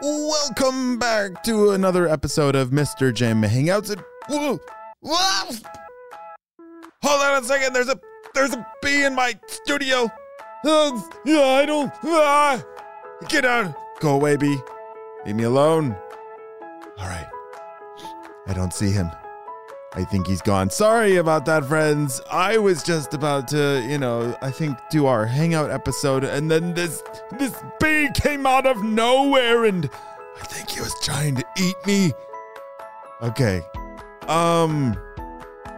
Welcome back to another episode of Mr. Jim Hangouts. Hold on a second. There's a there's a bee in my studio. Oh, yeah, I don't. Ah, get out. Go away, bee. Leave me alone. All right. I don't see him. I think he's gone. Sorry about that, friends. I was just about to, you know, I think do our hangout episode, and then this this bee came out of nowhere, and I think he was trying to eat me. Okay. Um,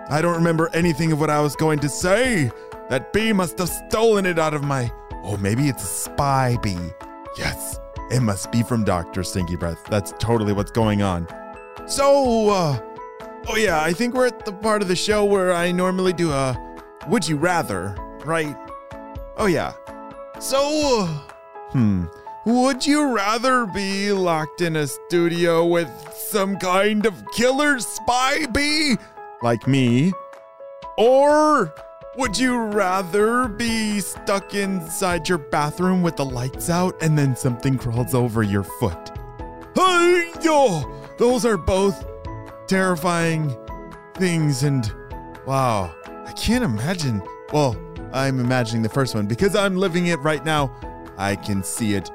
I don't remember anything of what I was going to say. That bee must have stolen it out of my. Oh, maybe it's a spy bee. Yes, it must be from Doctor Stinky Breath. That's totally what's going on. So, uh, oh yeah, I think we're at the part of the show where I normally do a would you rather, right? Oh yeah. So, hmm, would you rather be locked in a studio with some kind of killer spy bee like me? Or would you rather be stuck inside your bathroom with the lights out and then something crawls over your foot? Hey, yo! Those are both terrifying things, and wow, I can't imagine. Well, I'm imagining the first one because I'm living it right now. I can see it.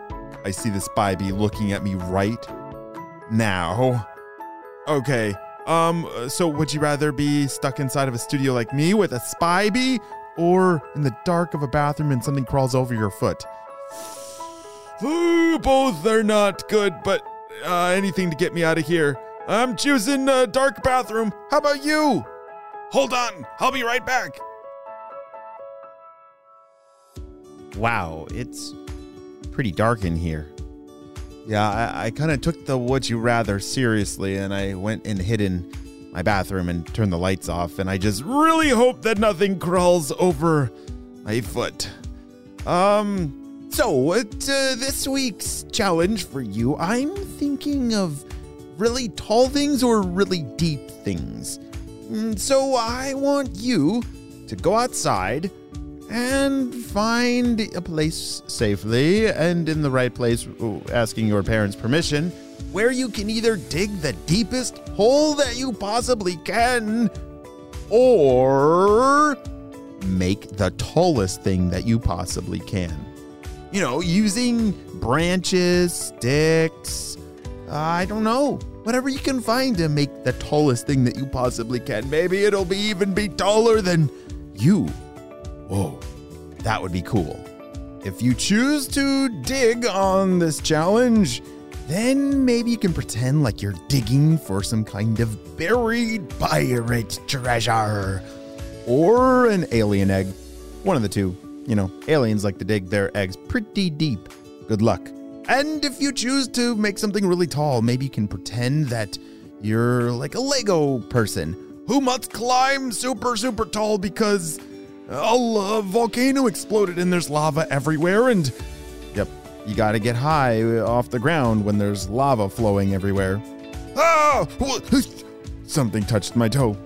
I see the spy bee looking at me right now. Okay. Um, so would you rather be stuck inside of a studio like me with a spy bee or in the dark of a bathroom and something crawls over your foot? Both are not good, but uh, anything to get me out of here. I'm choosing a dark bathroom. How about you? Hold on, I'll be right back. Wow, it's pretty dark in here. Yeah, I, I kind of took the would you rather seriously and I went and hid in my bathroom and turned the lights off and I just really hope that nothing crawls over my foot. Um, so uh, this week's challenge for you, I'm thinking of really tall things or really deep things. Mm, So I want you to go outside and find a place safely and in the right place, asking your parents' permission, where you can either dig the deepest hole that you possibly can or make the tallest thing that you possibly can. You know, using branches, sticks, I don't know. Whatever you can find to make the tallest thing that you possibly can. Maybe it'll be even be taller than you. Whoa, that would be cool. If you choose to dig on this challenge, then maybe you can pretend like you're digging for some kind of buried pirate treasure or an alien egg. One of the two. You know, aliens like to dig their eggs pretty deep. Good luck. And if you choose to make something really tall, maybe you can pretend that you're like a Lego person who must climb super, super tall because a volcano exploded and there's lava everywhere. And yep, you gotta get high off the ground when there's lava flowing everywhere. Ah! Something touched my toe.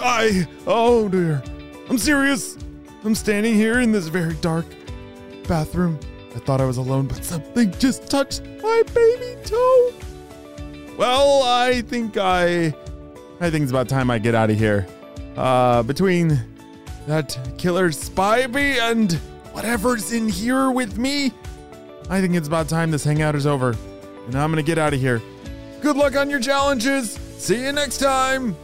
I. Oh dear. I'm serious. I'm standing here in this very dark bathroom. I thought I was alone, but something just touched my baby toe. Well, I think I. I think it's about time I get out of here. Uh, between that killer spy bee and whatever's in here with me, I think it's about time this hangout is over. And I'm gonna get out of here. Good luck on your challenges. See you next time.